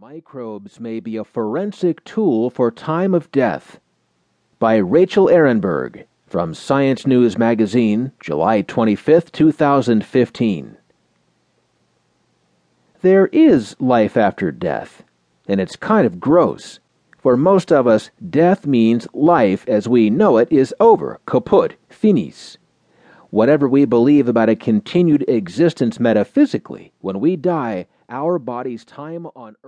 Microbes may be a forensic tool for time of death. By Rachel Ehrenberg from Science News Magazine, July 25, 2015. There is life after death, and it's kind of gross. For most of us, death means life as we know it is over, kaput, finis. Whatever we believe about a continued existence metaphysically, when we die, our body's time on earth